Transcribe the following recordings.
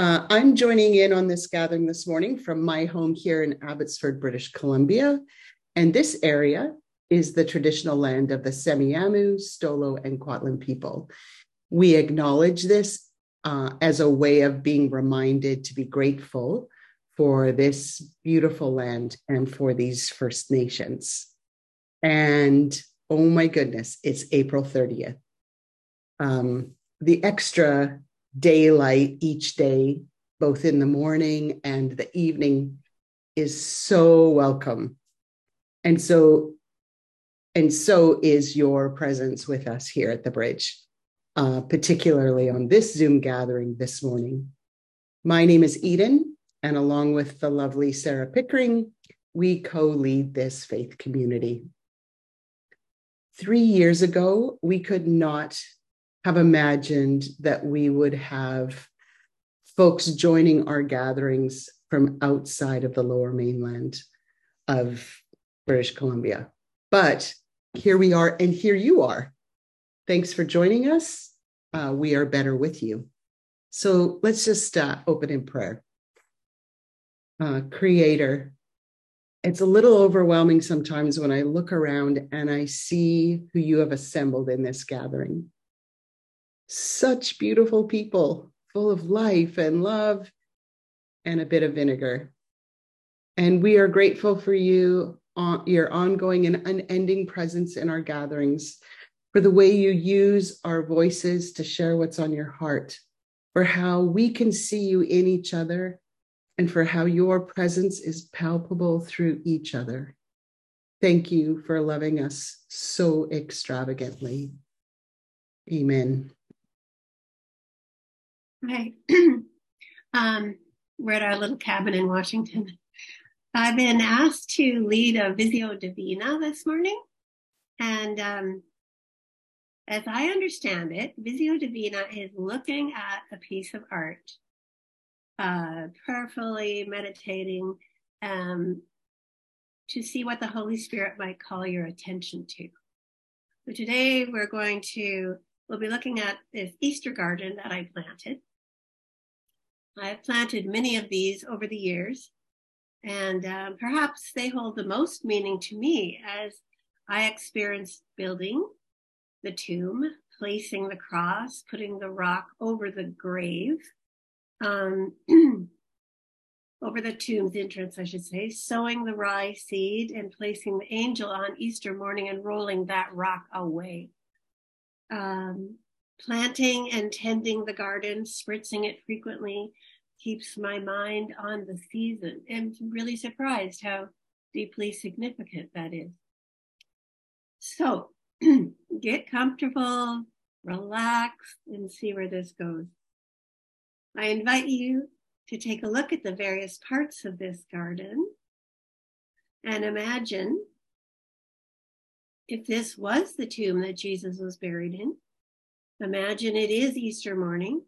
Uh, I'm joining in on this gathering this morning from my home here in Abbotsford, British Columbia. And this area is the traditional land of the Semiahmoo, Stolo, and Kwantlen people. We acknowledge this uh, as a way of being reminded to be grateful for this beautiful land and for these First Nations. And oh my goodness, it's April 30th. Um, the extra daylight each day, both in the morning and the evening, is so welcome. And so, and so is your presence with us here at the bridge, uh, particularly on this Zoom gathering this morning. My name is Eden, and along with the lovely Sarah Pickering, we co lead this faith community. Three years ago, we could not have imagined that we would have folks joining our gatherings from outside of the lower mainland of British Columbia. But here we are, and here you are. Thanks for joining us. Uh, we are better with you. So let's just uh, open in prayer. Uh, creator, it's a little overwhelming sometimes when I look around and I see who you have assembled in this gathering such beautiful people, full of life and love and a bit of vinegar. And we are grateful for you, uh, your ongoing and unending presence in our gatherings, for the way you use our voices to share what's on your heart, for how we can see you in each other, and for how your presence is palpable through each other. Thank you for loving us so extravagantly. Amen. Hi. um, we're at our little cabin in Washington. I've been asked to lead a Visio Divina this morning. And um, as I understand it, Visio Divina is looking at a piece of art, uh, prayerfully meditating um, to see what the Holy Spirit might call your attention to. So today we're going to, we'll be looking at this Easter garden that I planted. I've planted many of these over the years, and uh, perhaps they hold the most meaning to me as I experienced building the tomb, placing the cross, putting the rock over the grave, um, over the tomb's entrance, I should say, sowing the rye seed and placing the angel on Easter morning and rolling that rock away. Um, planting and tending the garden, spritzing it frequently, keeps my mind on the season. I'm really surprised how deeply significant that is. So get comfortable, relax, and see where this goes. I invite you to take a look at the various parts of this garden and imagine if this was the tomb that Jesus was buried in. Imagine it is Easter morning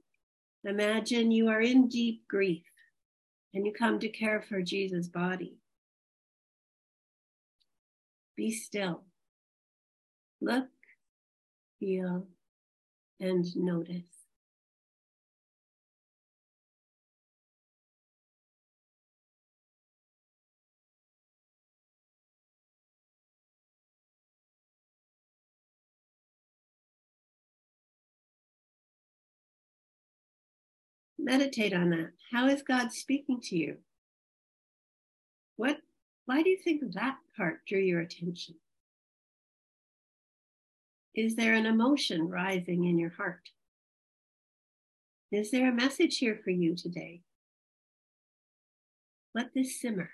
Imagine you are in deep grief and you come to care for Jesus' body. Be still. Look, feel, and notice. Meditate on that. How is God speaking to you? What, why do you think that part drew your attention? Is there an emotion rising in your heart? Is there a message here for you today? Let this simmer.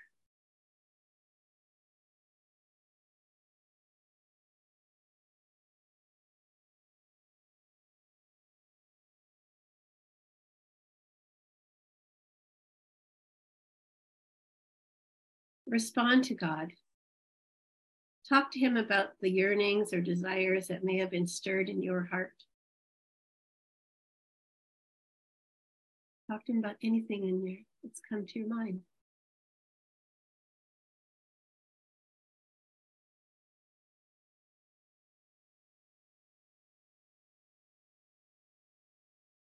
Respond to God. Talk to Him about the yearnings or desires that may have been stirred in your heart. Talk to Him about anything in there that's come to your mind.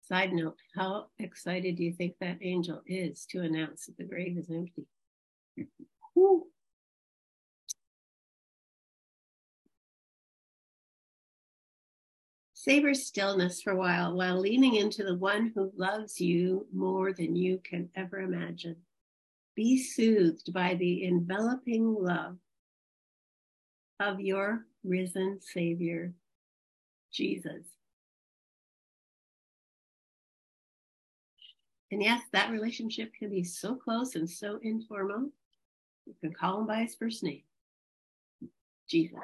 Side note, how excited do you think that angel is to announce that the grave is empty? Savor stillness for a while while leaning into the one who loves you more than you can ever imagine. Be soothed by the enveloping love of your risen Savior, Jesus. And yes, that relationship can be so close and so informal. You can call him by his first name Jesus.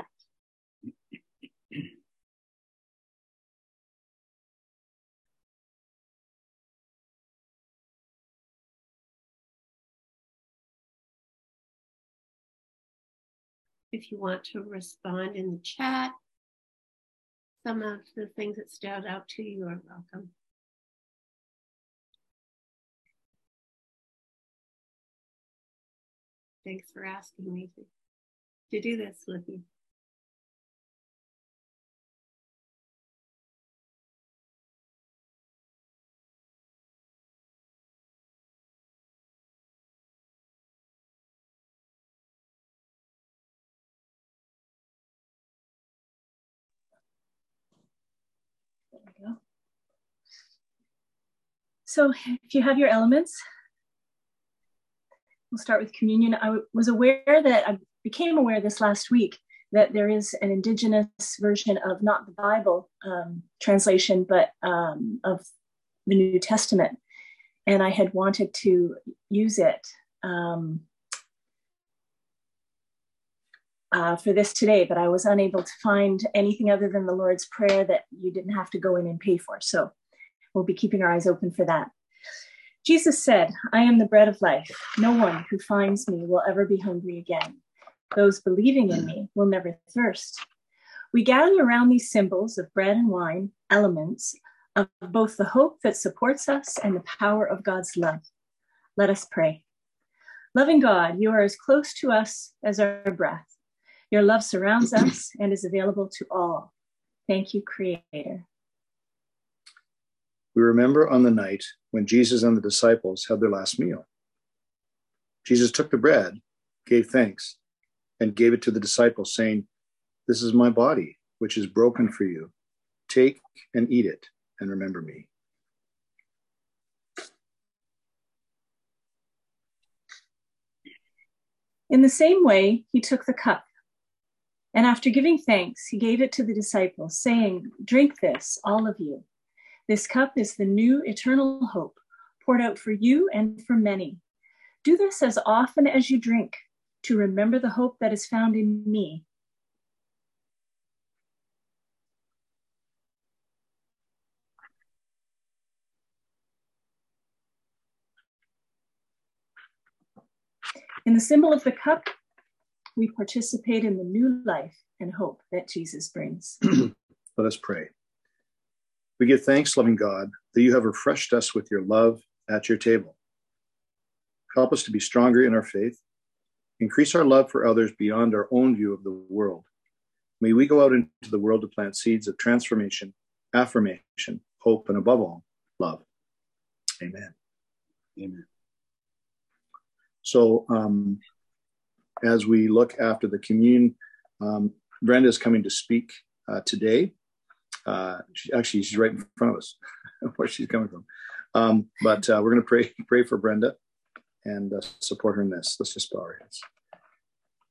If you want to respond in the chat, some of the things that stood out to you are welcome. Thanks for asking me to, to do this with you. So if you have your elements, we'll start with communion. I was aware that I became aware this last week that there is an indigenous version of not the Bible um, translation, but um, of the New Testament. And I had wanted to use it um, uh, for this today, but I was unable to find anything other than the Lord's Prayer that you didn't have to go in and pay for. So we'll be keeping our eyes open for that. Jesus said, I am the bread of life. No one who finds me will ever be hungry again. Those believing in me will never thirst. We gather around these symbols of bread and wine, elements of both the hope that supports us and the power of God's love. Let us pray. Loving God, you are as close to us as our breath. Your love surrounds us and is available to all. Thank you, Creator. We remember on the night when Jesus and the disciples had their last meal. Jesus took the bread, gave thanks, and gave it to the disciples, saying, This is my body, which is broken for you. Take and eat it, and remember me. In the same way, he took the cup. And after giving thanks, he gave it to the disciples, saying, Drink this, all of you. This cup is the new eternal hope poured out for you and for many. Do this as often as you drink to remember the hope that is found in me. In the symbol of the cup, we participate in the new life and hope that Jesus brings. Let us pray. We give thanks, loving God, that you have refreshed us with your love at your table. Help us to be stronger in our faith. Increase our love for others beyond our own view of the world. May we go out into the world to plant seeds of transformation, affirmation, hope, and above all, love. Amen. Amen. So, um, as we look after the communion, um, Brenda is coming to speak uh, today. Uh, she, actually, she's right in front of us, where she's coming from. Um, but uh, we're going to pray pray for Brenda and uh, support her in this. Let's just bow our heads.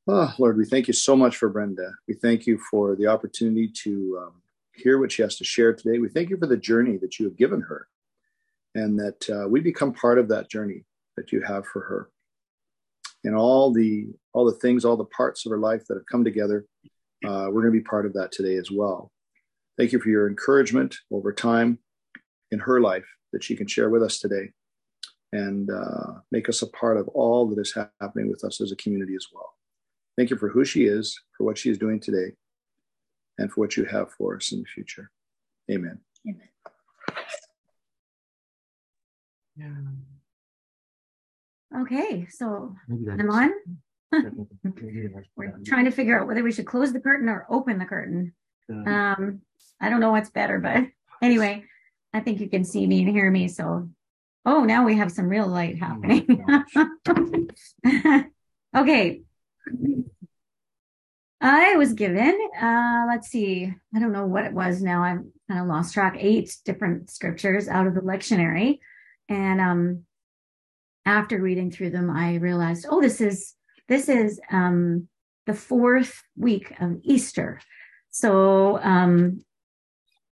Oh, Lord, we thank you so much for Brenda. We thank you for the opportunity to um, hear what she has to share today. We thank you for the journey that you have given her, and that uh, we become part of that journey that you have for her. And all the all the things, all the parts of her life that have come together, uh, we're going to be part of that today as well. Thank you for your encouragement over time in her life that she can share with us today and uh, make us a part of all that is happening with us as a community as well. Thank you for who she is, for what she is doing today, and for what you have for us in the future. Amen. Amen. Yeah. Okay, so I'm on. We're trying to figure out whether we should close the curtain or open the curtain. Um, I don't know what's better, but anyway, I think you can see me and hear me. So, oh, now we have some real light oh happening. okay. I was given, uh, let's see, I don't know what it was now. I've kind of lost track, eight different scriptures out of the lectionary. And um, after reading through them, I realized, oh, this is this is um, the fourth week of Easter. So um,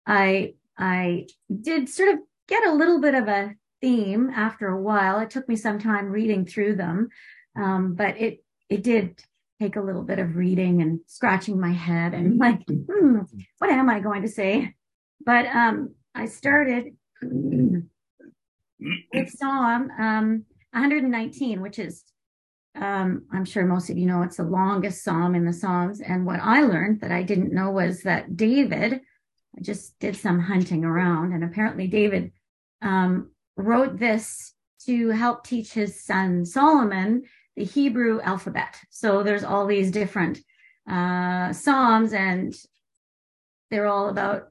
I I did sort of get a little bit of a theme after a while. It took me some time reading through them, um, but it it did take a little bit of reading and scratching my head and like, hmm, what am I going to say? But um, I started with Psalm um, 119, which is um, I'm sure most of you know it's the longest psalm in the Psalms. And what I learned that I didn't know was that David, I just did some hunting around, and apparently David um, wrote this to help teach his son Solomon the Hebrew alphabet. So there's all these different uh, psalms, and they're all about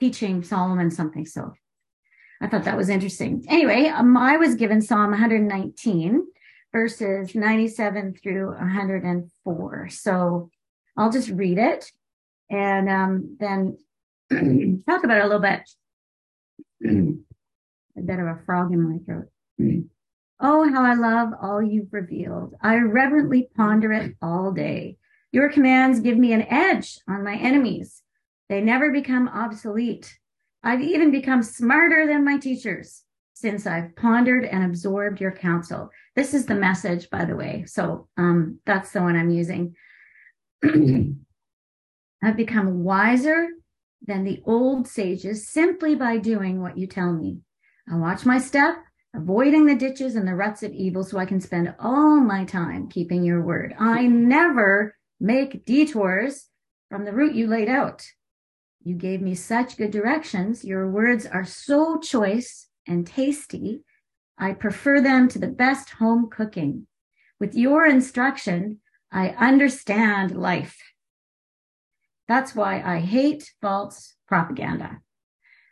teaching Solomon something. So I thought that was interesting. Anyway, um, I was given Psalm 119 verses 97 through 104. So I'll just read it and um, then talk about it a little bit. a bit of a frog in my throat. oh, how I love all you've revealed. I reverently ponder it all day. Your commands give me an edge on my enemies. They never become obsolete. I've even become smarter than my teachers since I've pondered and absorbed your counsel. This is the message, by the way. So um, that's the one I'm using. I've become wiser than the old sages simply by doing what you tell me. I watch my step, avoiding the ditches and the ruts of evil so I can spend all my time keeping your word. I never make detours from the route you laid out. You gave me such good directions. Your words are so choice and tasty, I prefer them to the best home cooking. With your instruction, I understand life. That's why I hate false propaganda.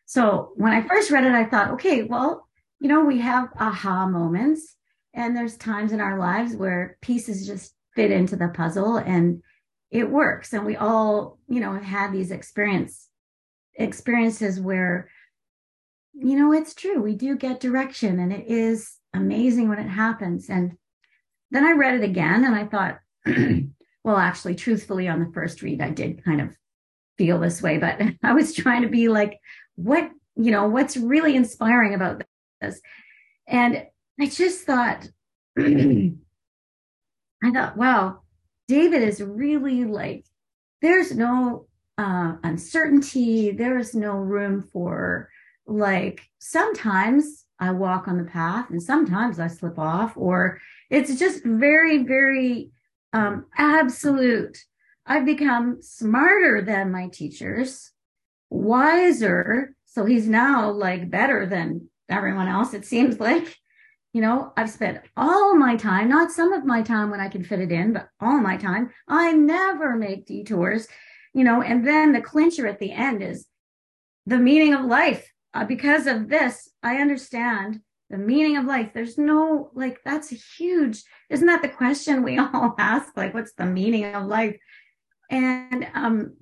So when I first read it, I thought, okay, well, you know, we have aha moments and there's times in our lives where pieces just fit into the puzzle and it works. And we all, you know, have had these experience experiences where you know, it's true. We do get direction and it is amazing when it happens. And then I read it again and I thought, well, actually, truthfully, on the first read, I did kind of feel this way, but I was trying to be like, what, you know, what's really inspiring about this? And I just thought, I thought, wow, David is really like, there's no uh, uncertainty, there is no room for like sometimes I walk on the path and sometimes I slip off, or it's just very, very um, absolute. I've become smarter than my teachers, wiser. So he's now like better than everyone else, it seems like. You know, I've spent all my time, not some of my time when I can fit it in, but all my time. I never make detours, you know, and then the clincher at the end is the meaning of life uh, because of this, I understand the meaning of life. There's no, like, that's a huge. Isn't that the question we all ask? Like, what's the meaning of life? And um,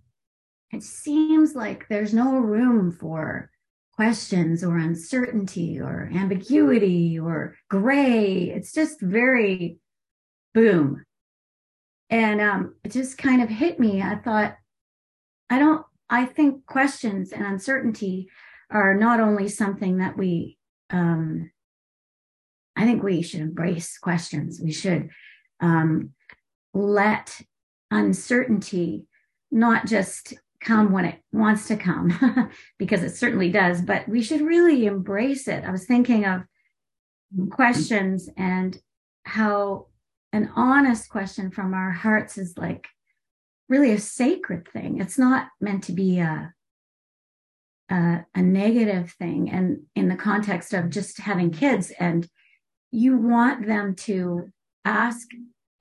it seems like there's no room for questions or uncertainty or ambiguity or gray. It's just very boom. And um, it just kind of hit me. I thought, I don't, I think questions and uncertainty are not only something that we um, I think we should embrace questions. We should um, let uncertainty not just come when it wants to come, because it certainly does, but we should really embrace it. I was thinking of questions and how an honest question from our hearts is like really a sacred thing. It's not meant to be a a, a negative thing. And in the context of just having kids and you want them to ask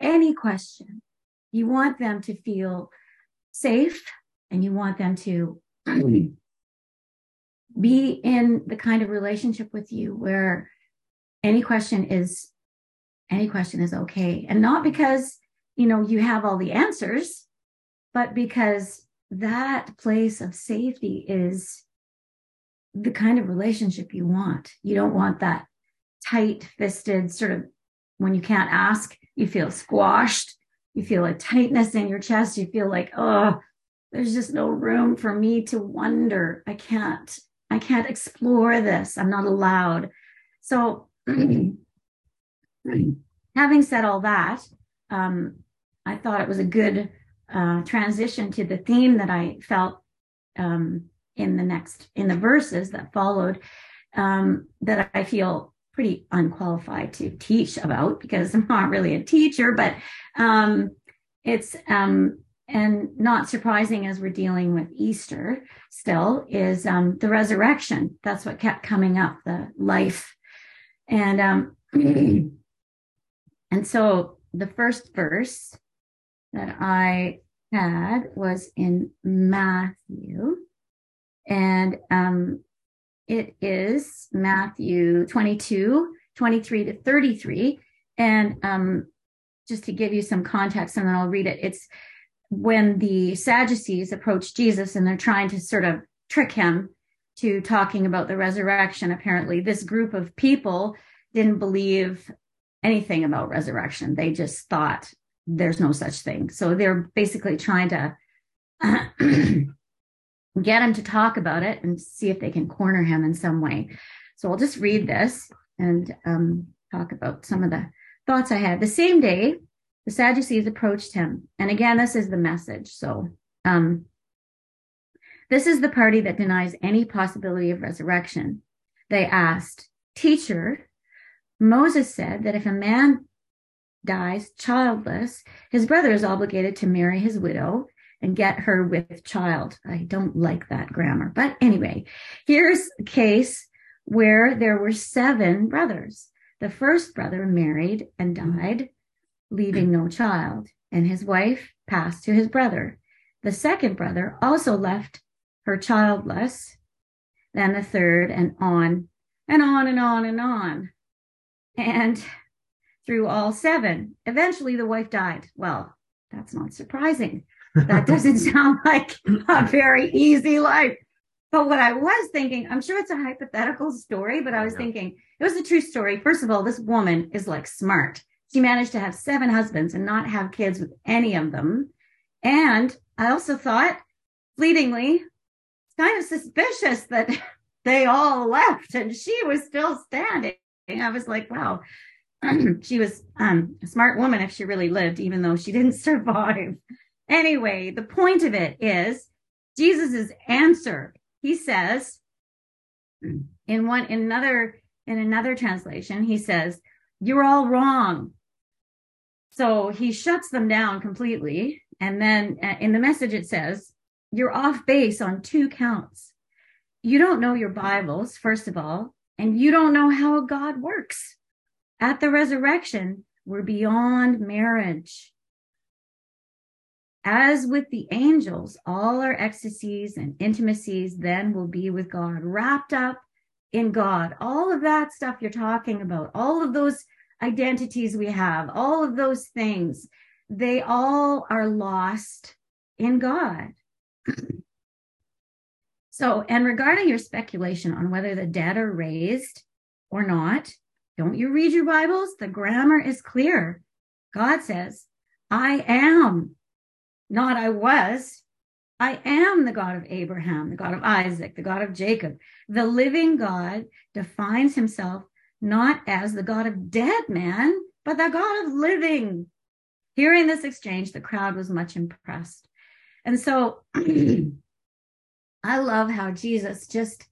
any question. You want them to feel safe and you want them to be in the kind of relationship with you where any question is any question is okay. And not because you know you have all the answers but because that place of safety is the kind of relationship you want. You don't want that tight fisted sort of when you can't ask you feel squashed you feel a tightness in your chest you feel like oh there's just no room for me to wonder. I can't i can't explore this. I'm not allowed. So having said all that um, i thought it was a good uh, transition to the theme that i felt um, in the next in the verses that followed um, that i feel pretty unqualified to teach about because I'm not really a teacher, but um, it's um, and not surprising as we're dealing with Easter still is um, the resurrection. That's what kept coming up, the life, and um, and so the first verse that I had was in Matthew, and um, it is Matthew 22, 23 to 33. And um, just to give you some context, and then I'll read it. It's when the Sadducees approach Jesus and they're trying to sort of trick him to talking about the resurrection. Apparently, this group of people didn't believe anything about resurrection. They just thought there's no such thing. So they're basically trying to get him to talk about it and see if they can corner him in some way. So I'll just read this and um, talk about some of the thoughts I had. The same day, the Sadducees approached him. And again, this is the message. So, um, this is the party that denies any possibility of resurrection. They asked, Teacher, Moses said that if a man dies childless, his brother is obligated to marry his widow and get her with child. I don't like that grammar. But anyway, here's a case where there were seven brothers. The first brother married and died, leaving no child, and his wife passed to his brother. The second brother also left her childless, then the third, and on and on and on and on. And through all seven, eventually the wife died. Well, that's not surprising that doesn't sound like a very easy life. But what I was thinking, I'm sure it's a hypothetical story, but I was yeah. thinking it was a true story. First of all, this woman is like smart. She managed to have seven husbands and not have kids with any of them. And I also thought, fleetingly, it's kind of suspicious that they all left and she was still standing. I was like, wow, she was um, a smart woman if she really lived, even though she didn't survive. Anyway, the point of it is Jesus's answer. He says in one in another in another translation, he says, "You're all wrong." So he shuts them down completely, and then uh, in the message it says, "You're off base on two counts. You don't know your Bibles, first of all, and you don't know how God works. At the resurrection, we're beyond marriage." As with the angels, all our ecstasies and intimacies then will be with God, wrapped up in God. All of that stuff you're talking about, all of those identities we have, all of those things, they all are lost in God. so, and regarding your speculation on whether the dead are raised or not, don't you read your Bibles? The grammar is clear. God says, I am not I was. I am the God of Abraham, the God of Isaac, the God of Jacob. The living God defines himself not as the God of dead man, but the God of living. Hearing this exchange, the crowd was much impressed. And so I love how Jesus just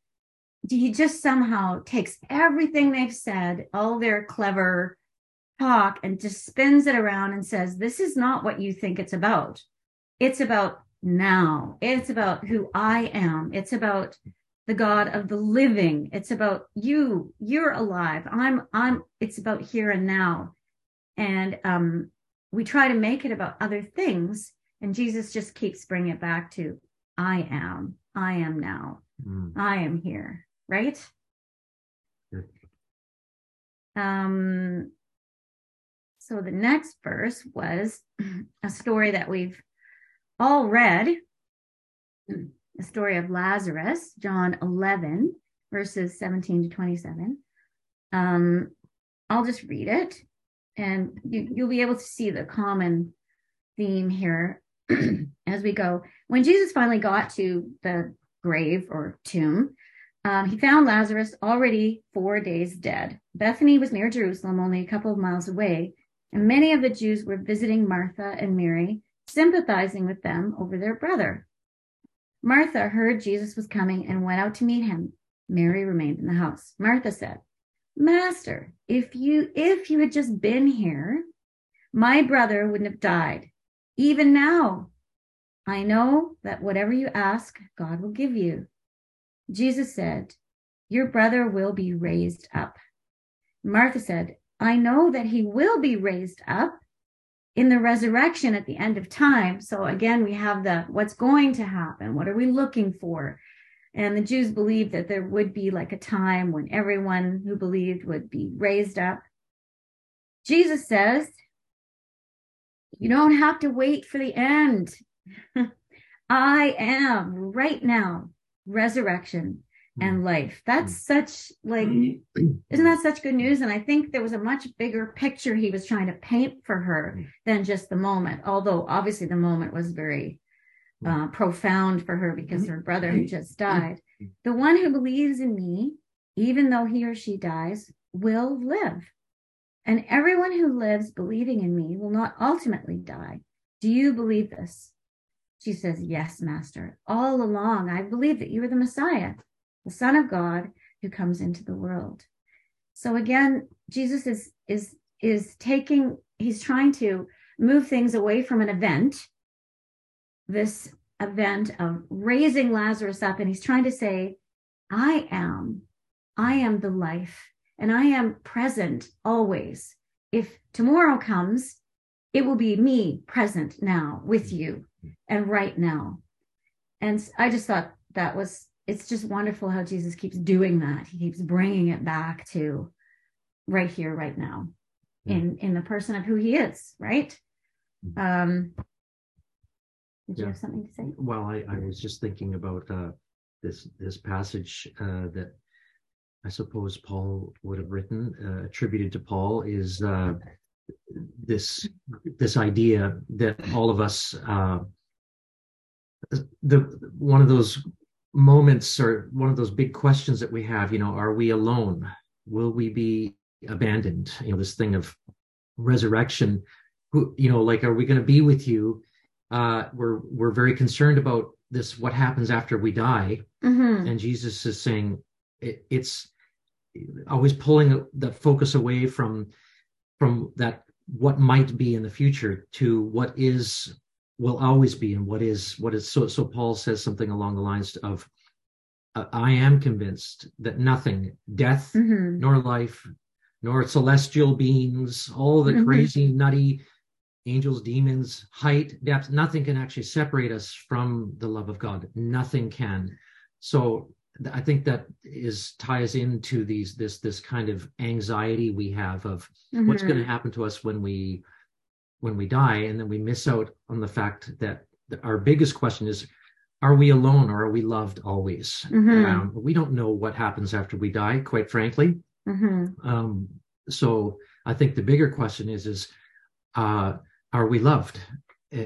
he just somehow takes everything they've said, all their clever talk, and just spins it around and says, This is not what you think it's about. It's about now. It's about who I am. It's about the God of the living. It's about you. You're alive. I'm, I'm, it's about here and now. And, um, we try to make it about other things. And Jesus just keeps bringing it back to I am. I am now. Mm. I am here, right? Good. Um, so the next verse was a story that we've all read, the story of Lazarus, John 11, verses 17 to 27. Um, I'll just read it and you, you'll be able to see the common theme here as we go. When Jesus finally got to the grave or tomb, um, he found Lazarus already four days dead. Bethany was near Jerusalem, only a couple of miles away, and many of the Jews were visiting Martha and Mary, sympathizing with them over their brother. Martha heard Jesus was coming and went out to meet him. Mary remained in the house. Martha said, Master, if you if you had just been here, my brother wouldn't have died. Even now, I know that whatever you ask, God will give you. Jesus said, Your brother will be raised up. Martha said, I know that he will be raised up in the resurrection at the end of time. So again, we have the what's going to happen? What are we looking for? And the Jews believed that there would be like a time when everyone who believed would be raised up. Jesus says, You don't have to wait for the end. I am right now resurrection and hmm. life. That's hmm. such like isn't that such good news? And I think there was a much bigger picture he was trying to paint for her hmm. than just the moment. Although obviously the moment was very uh, profound for her because her brother had just died. The one who believes in me, even though he or she dies, will live. And everyone who lives believing in me will not ultimately die. Do you believe this? She says, Yes, Master. All along, I believe that you are the Messiah, the Son of God who comes into the world. So again, Jesus is is is taking, he's trying to move things away from an event this event of raising Lazarus up, and he's trying to say, I am, I am the life, and I am present always. If tomorrow comes, it will be me present now with you and right now. And I just thought that was, it's just wonderful how Jesus keeps doing that. He keeps bringing it back to right here, right now, in in the person of who he is, right? Mm-hmm. Um, did yeah. you have something to say? Well, I, I was just thinking about uh, this this passage uh, that I suppose Paul would have written, uh, attributed to Paul, is uh, this this idea that all of us uh, the one of those moments or one of those big questions that we have. You know, are we alone? Will we be abandoned? You know, this thing of resurrection. Who, you know, like, are we going to be with you? uh, we're we're very concerned about this what happens after we die mm-hmm. and jesus is saying it, it's always pulling the focus away from from that what might be in the future to what is will always be and what is what is so so paul says something along the lines of uh, i am convinced that nothing death mm-hmm. nor life nor celestial beings all the mm-hmm. crazy nutty angels, demons, height, depth, nothing can actually separate us from the love of God. Nothing can. So I think that is ties into these this this kind of anxiety we have of mm-hmm. what's going to happen to us when we when we die, and then we miss out on the fact that our biggest question is are we alone or are we loved always mm-hmm. um, we don't know what happens after we die quite frankly mm-hmm. um, so i think the bigger question is is uh, are we loved uh,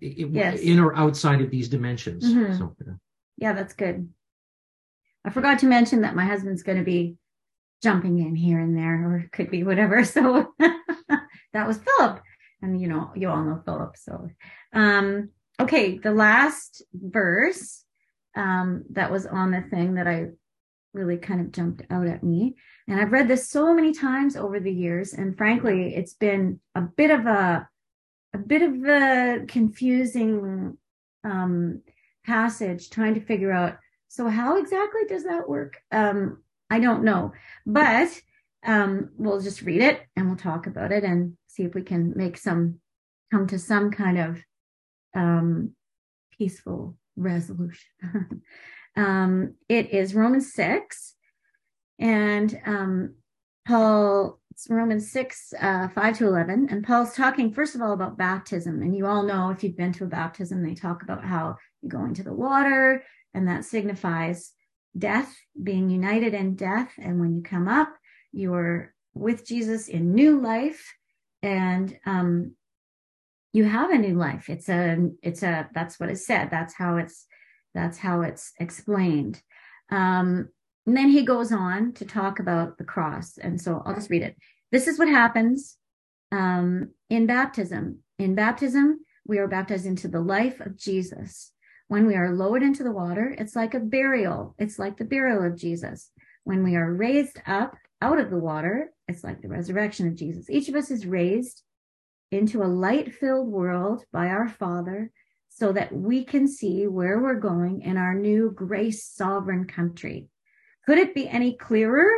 yes. in or outside of these dimensions mm-hmm. so, yeah. yeah that's good i forgot to mention that my husband's going to be jumping in here and there or it could be whatever so that was philip and you know you all know philip so um okay the last verse um that was on the thing that i really kind of jumped out at me. And i've read this so many times over the years and frankly it's been a bit of a a bit of a confusing um, passage trying to figure out so how exactly does that work? Um, i don't know. But um, we'll just read it and we'll talk about it and see if we can make some come to some kind of um, peaceful resolution. um, it is Romans 6. And um, Paul, it's Romans 6, uh, 5 to 11. And Paul's talking, first of all, about baptism. And you all know if you've been to a baptism, they talk about how you go into the water, and that signifies death, being united in death. And when you come up, you're with Jesus in new life. And um, you have a new life. It's a, it's a, that's what it said. That's how it's, that's how it's explained. Um, and then he goes on to talk about the cross. And so I'll just read it. This is what happens um, in baptism. In baptism, we are baptized into the life of Jesus. When we are lowered into the water, it's like a burial. It's like the burial of Jesus. When we are raised up out of the water, it's like the resurrection of Jesus. Each of us is raised into a light filled world by our Father so that we can see where we're going in our new grace sovereign country. Could it be any clearer?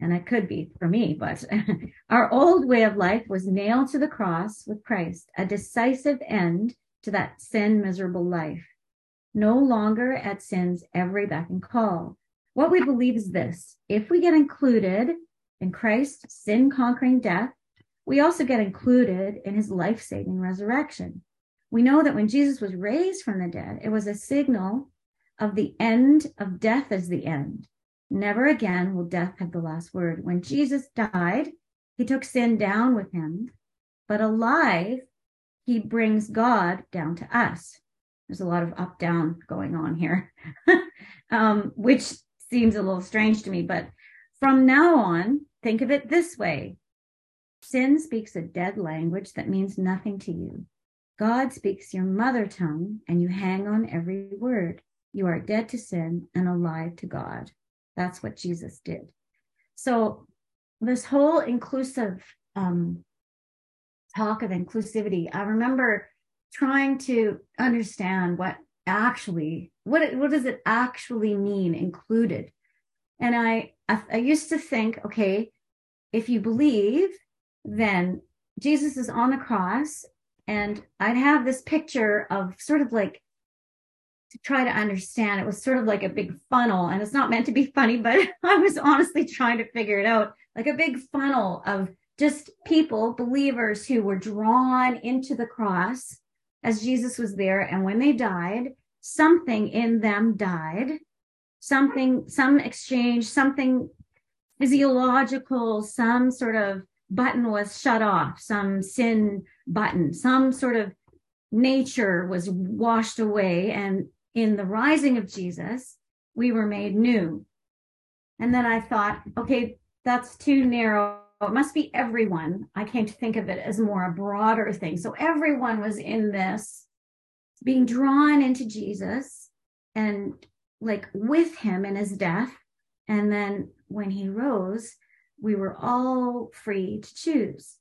And it could be for me, but our old way of life was nailed to the cross with Christ, a decisive end to that sin miserable life. No longer at sin's every beck and call. What we believe is this if we get included in Christ's sin conquering death, we also get included in his life saving resurrection. We know that when Jesus was raised from the dead, it was a signal of the end of death as the end. Never again will death have the last word. When Jesus died, he took sin down with him, but alive, he brings God down to us. There's a lot of up down going on here, um, which seems a little strange to me. But from now on, think of it this way Sin speaks a dead language that means nothing to you. God speaks your mother tongue, and you hang on every word. You are dead to sin and alive to God. That's what Jesus did. So, this whole inclusive um, talk of inclusivity, I remember trying to understand what actually what what does it actually mean included and I, I i used to think okay if you believe then Jesus is on the cross, and I'd have this picture of sort of like to try to understand. It was sort of like a big funnel, and it's not meant to be funny, but I was honestly trying to figure it out like a big funnel of just people, believers who were drawn into the cross as Jesus was there. And when they died, something in them died, something, some exchange, something physiological, some sort of button was shut off, some sin button, some sort of nature was washed away. And in the rising of Jesus, we were made new. And then I thought, okay, that's too narrow. It must be everyone. I came to think of it as more a broader thing. So everyone was in this, being drawn into Jesus and like with him in his death. And then when he rose, we were all free to choose.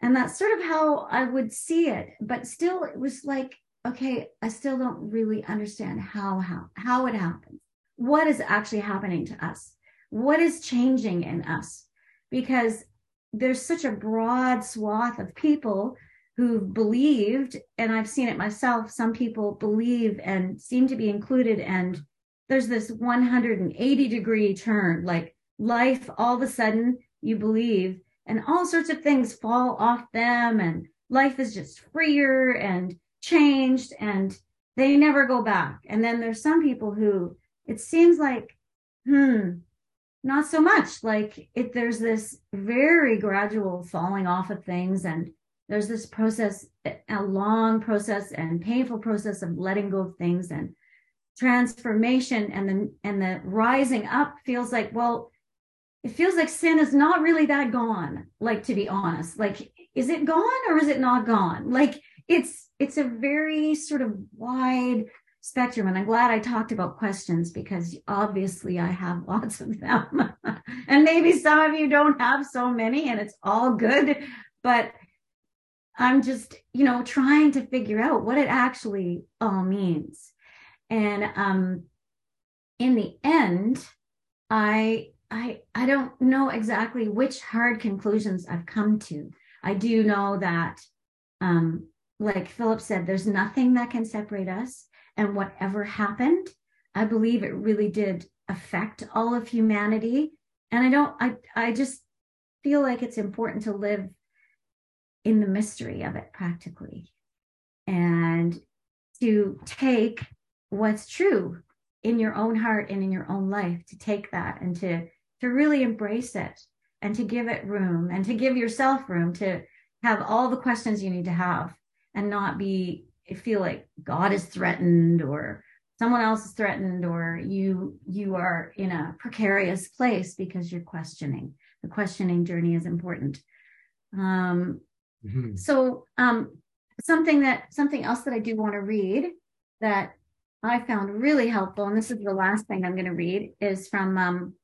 And that's sort of how I would see it. But still, it was like, okay, I still don't really understand how, how, how it happens. What is actually happening to us? What is changing in us? Because there's such a broad swath of people who've believed, and I've seen it myself. Some people believe and seem to be included, and there's this 180 degree turn. Like life all of a sudden you believe and all sorts of things fall off them and life is just freer and changed and they never go back. And then there's some people who it seems like, hmm, not so much. Like it, there's this very gradual falling off of things and there's this process, a long process and painful process of letting go of things and transformation and the and the rising up feels like, well, it feels like sin is not really that gone like to be honest like is it gone or is it not gone like it's it's a very sort of wide spectrum. And i'm glad i talked about questions because obviously i have lots of them. And maybe some of you don't have so many and it's all good but i'm just you know trying to figure out what it actually all means. And um in the end i I I don't know exactly which hard conclusions I've come to. I do know that, um, like Philip said, there's nothing that can separate us, and whatever happened, I believe it really did affect all of humanity. And I don't, I, I just feel like it's important to live in the mystery of it practically and to take what's true in your own heart and in your own life to take that and to to really embrace it and to give it room and to give yourself room to have all the questions you need to have and not be feel like god is threatened or someone else is threatened or you you are in a precarious place because you're questioning the questioning journey is important um mm-hmm. so um something that something else that i do want to read that I found really helpful, and this is the last thing I'm going to read, is from um,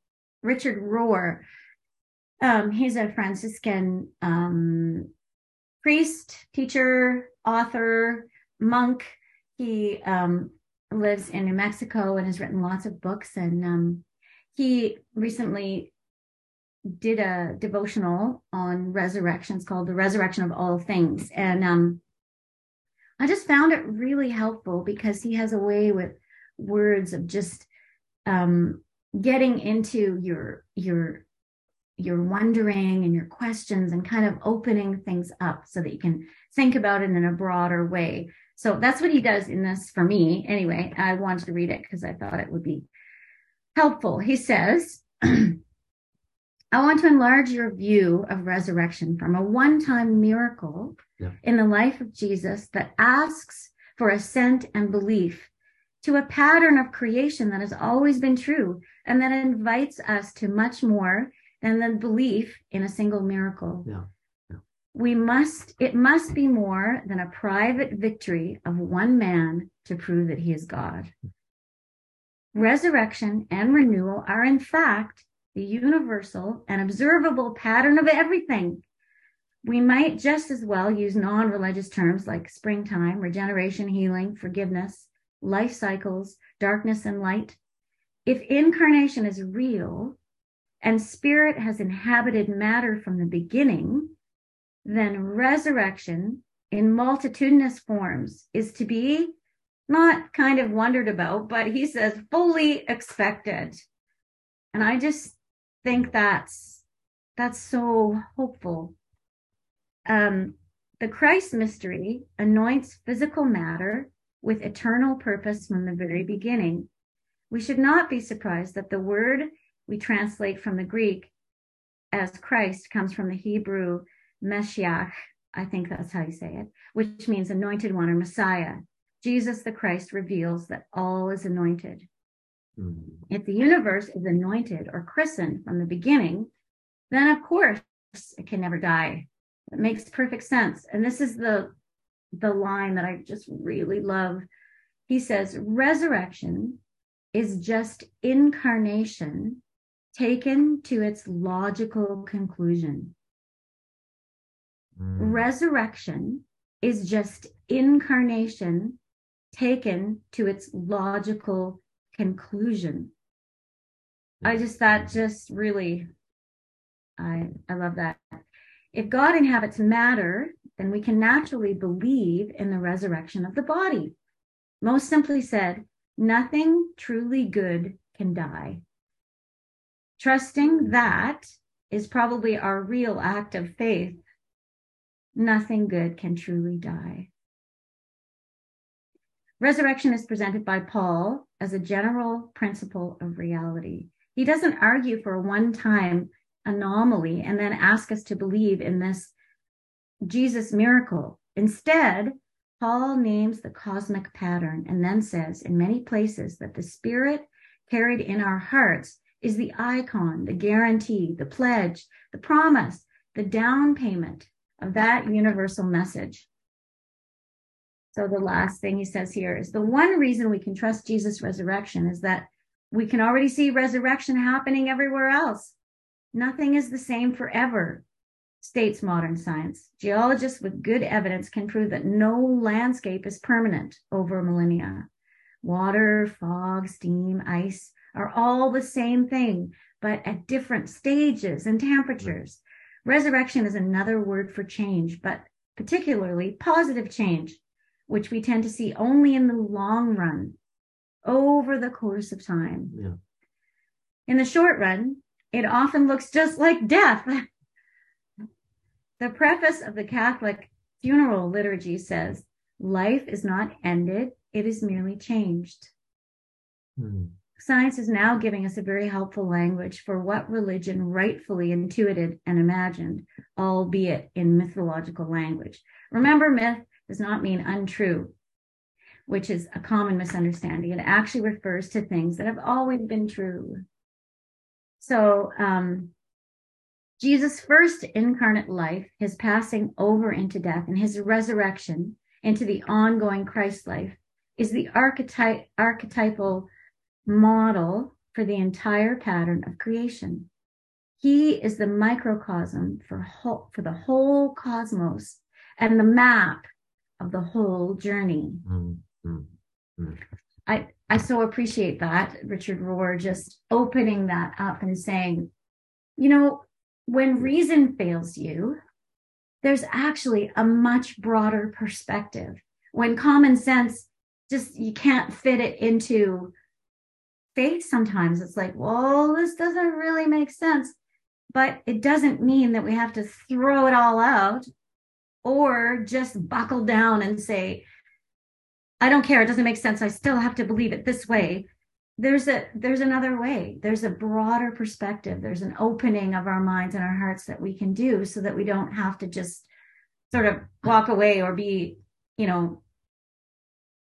Richard Rohr. Um, he's a Franciscan um, priest, teacher, author, monk. He um, lives in New Mexico and has written lots of books. And um, he recently did a devotional on resurrections called The Resurrection of All Things. And um, I just found it really helpful because he has a way with words of just um, getting into your your your wondering and your questions and kind of opening things up so that you can think about it in a broader way. So that's what he does in this for me. Anyway, I wanted to read it because I thought it would be helpful. He says, I want to enlarge your view of resurrection from a one time miracle yeah. in the life of Jesus that asks for assent and belief to a pattern of creation that has always been true and that invites us to much more than the belief in a single miracle. Yeah. We must, it must be more than a private victory of one man to prove that he is God. Resurrection and renewal are, in fact, the universal and observable pattern of everything. We might just as well use non religious terms like springtime, regeneration, healing, forgiveness, life cycles, darkness, and light. If incarnation is real and spirit has inhabited matter from the beginning, then resurrection in multitudinous forms is to be not kind of wondered about, but he says fully expected. And I just think that's that's so hopeful. Um, the Christ mystery anoints physical matter with eternal purpose from the very beginning. We should not be surprised that the word we translate from the Greek as Christ comes from the Hebrew Meshiach, I think that's how you say it, which means anointed one or Messiah. Jesus the Christ reveals that all is anointed. Mm-hmm. If the universe is anointed or christened from the beginning, then of course it can never die. It makes perfect sense. And this is the the line that I just really love. He says, resurrection is just incarnation taken to its logical conclusion. Mm. Resurrection is just incarnation taken to its logical conclusion. I just that just really I I love that. If God inhabits matter, then we can naturally believe in the resurrection of the body. Most simply said, nothing truly good can die. Trusting that is probably our real act of faith. Nothing good can truly die. Resurrection is presented by Paul as a general principle of reality. He doesn't argue for a one time anomaly and then ask us to believe in this Jesus miracle. Instead, Paul names the cosmic pattern and then says in many places that the spirit carried in our hearts is the icon, the guarantee, the pledge, the promise, the down payment of that universal message. So the last thing he says here is the one reason we can trust Jesus' resurrection is that we can already see resurrection happening everywhere else. Nothing is the same forever, states modern science. Geologists with good evidence can prove that no landscape is permanent over millennia. Water, fog, steam, ice are all the same thing, but at different stages and temperatures. Resurrection is another word for change, but particularly positive change which we tend to see only in the long run over the course of time. Yeah. In the short run, it often looks just like death. the preface of the Catholic funeral liturgy says, Life is not ended, it is merely changed. Hmm. Science is now giving us a very helpful language for what religion rightfully intuited and imagined, albeit in mythological language. Remember, myth does not mean untrue, which is a common misunderstanding. It actually refers to things that have always been true. So, um, Jesus' first incarnate life, his passing over into death, and his resurrection into the ongoing Christ life is the archetype, archetypal model for the entire pattern of creation. He is the microcosm for, whole, for the whole cosmos and the map of the whole journey. Mm-hmm. I, I so appreciate that, Richard Rohr, just opening that up and saying, you know, when reason fails you, there's actually a much broader perspective. When common sense just, you can't fit it into faith sometimes. It's like, well, this doesn't really make sense. But it doesn't mean that we have to throw it all out or just buckle down and say, I don't care. It doesn't make sense. I still have to believe it this way. There's a there's another way. There's a broader perspective. There's an opening of our minds and our hearts that we can do so that we don't have to just sort of walk away or be, you know,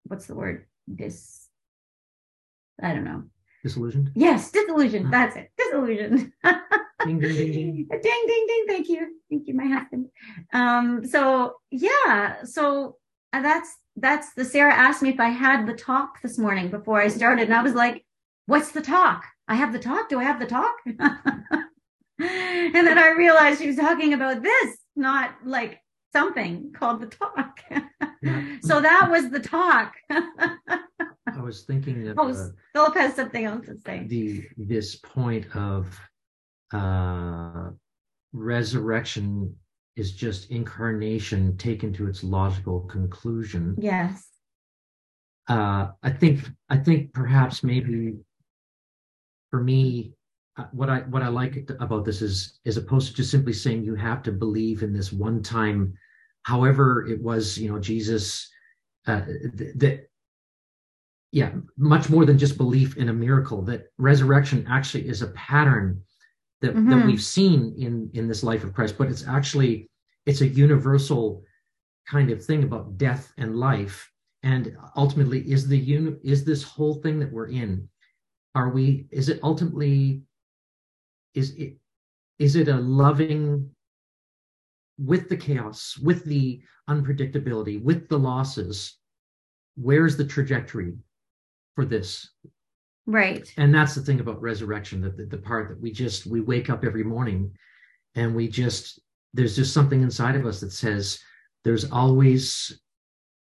what's the word? Dis I don't know. Disillusioned? Yes, disillusioned. That's it. Disillusioned. ding, ding, ding, ding. ding, ding, ding. Thank you. Thank you, my husband. Um, so yeah, so uh, that's that's the Sarah asked me if I had the talk this morning before I started, and I was like, "What's the talk? I have the talk. Do I have the talk?" and then I realized she was talking about this, not like something called the talk. so that was the talk. I was thinking that oh, uh, Philip has something else to say. the this point of uh, resurrection is just incarnation taken to its logical conclusion. Yes. Uh, I think I think perhaps maybe for me, uh, what I what I like about this is as opposed to just simply saying you have to believe in this one time, however it was, you know, Jesus. Uh, that yeah, much more than just belief in a miracle. That resurrection actually is a pattern that, Mhm. that we've seen in in this life of Christ, but it's actually it's a universal kind of thing about death and life. And ultimately, is the uni- is this whole thing that we're in? Are we? Is it ultimately? Is it? Is it a loving? With the chaos, with the unpredictability, with the losses, where's the trajectory for this? Right. and that's the thing about resurrection that the, the part that we just we wake up every morning and we just there's just something inside of us that says there's always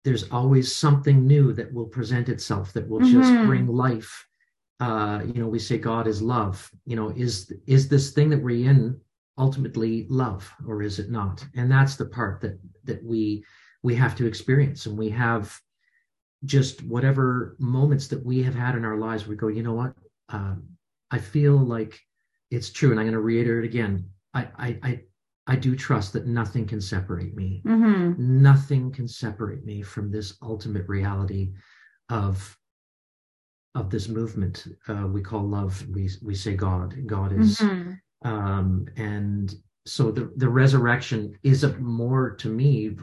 there's always something new that will present itself that will just Mhm. bring life uh you know we say god is love you know is is this thing that we're in ultimately love or is it not and that's the part that that we we have to experience and we have just whatever moments that we have had in our lives, we go, you know what? Um, I feel like it's true, and I'm going to reiterate again. I, I, I, I do trust that nothing can separate me. hmm Nothing can separate me from this ultimate reality of of this movement uh, we call love. We we say God. God is, hmm um, and so the the resurrection is a more to me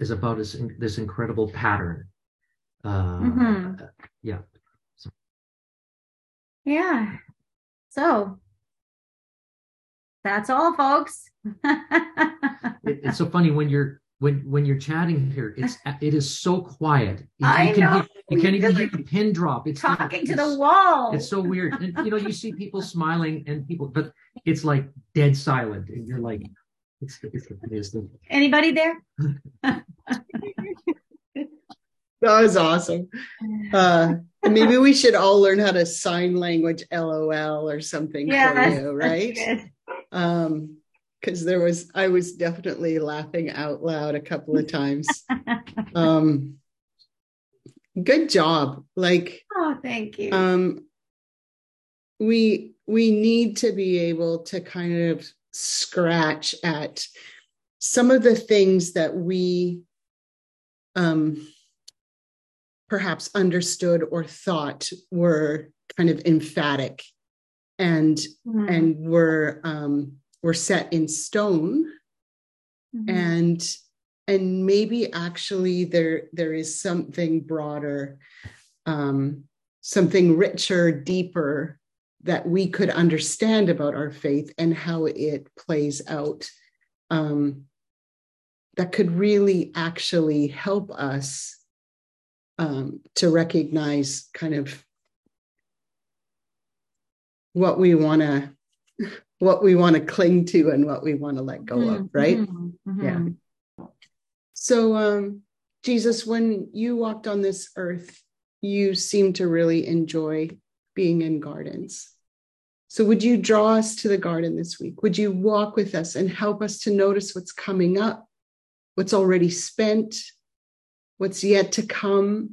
is about this this incredible pattern. Uh, Mhm. Yeah. Yeah. So that's all, folks. It, it's so funny when you're when when you're chatting here. It's it is so quiet. You, I you can know. hear, you can't even hear the pin drop. It's Talking to the wall. It's so weird. And you know, you see people smiling and people, but it's like dead silent, and you're like, it's it's, it's the Anybody there? That was awesome. Uh, and maybe we should all learn how to sign language LOL or something Yeah, for you, right? Um, because there was, I was definitely laughing out loud a couple of times. Um, good job. Like, oh, thank you. Um, we we need to be able to kind of scratch at some of the things that we um, perhaps understood or thought were kind of emphatic and mm-hmm. and were um, were set in stone mm-hmm. and and maybe actually there there is something broader um, something richer deeper that we could understand about our faith and how it plays out um, that could really actually help us um, to recognize kind of what we want to what we want to cling to and what we want to let go mm-hmm. of right mm-hmm. mm-hmm. yeah so um jesus when you walked on this earth you seem to really enjoy being in gardens so would you draw us to the garden this week would you walk with us and help us to notice what's coming up what's already spent, what's yet to come.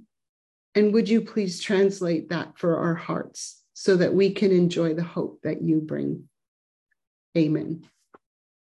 And would you please translate that for our hearts so that we can enjoy the hope that you bring? Amen.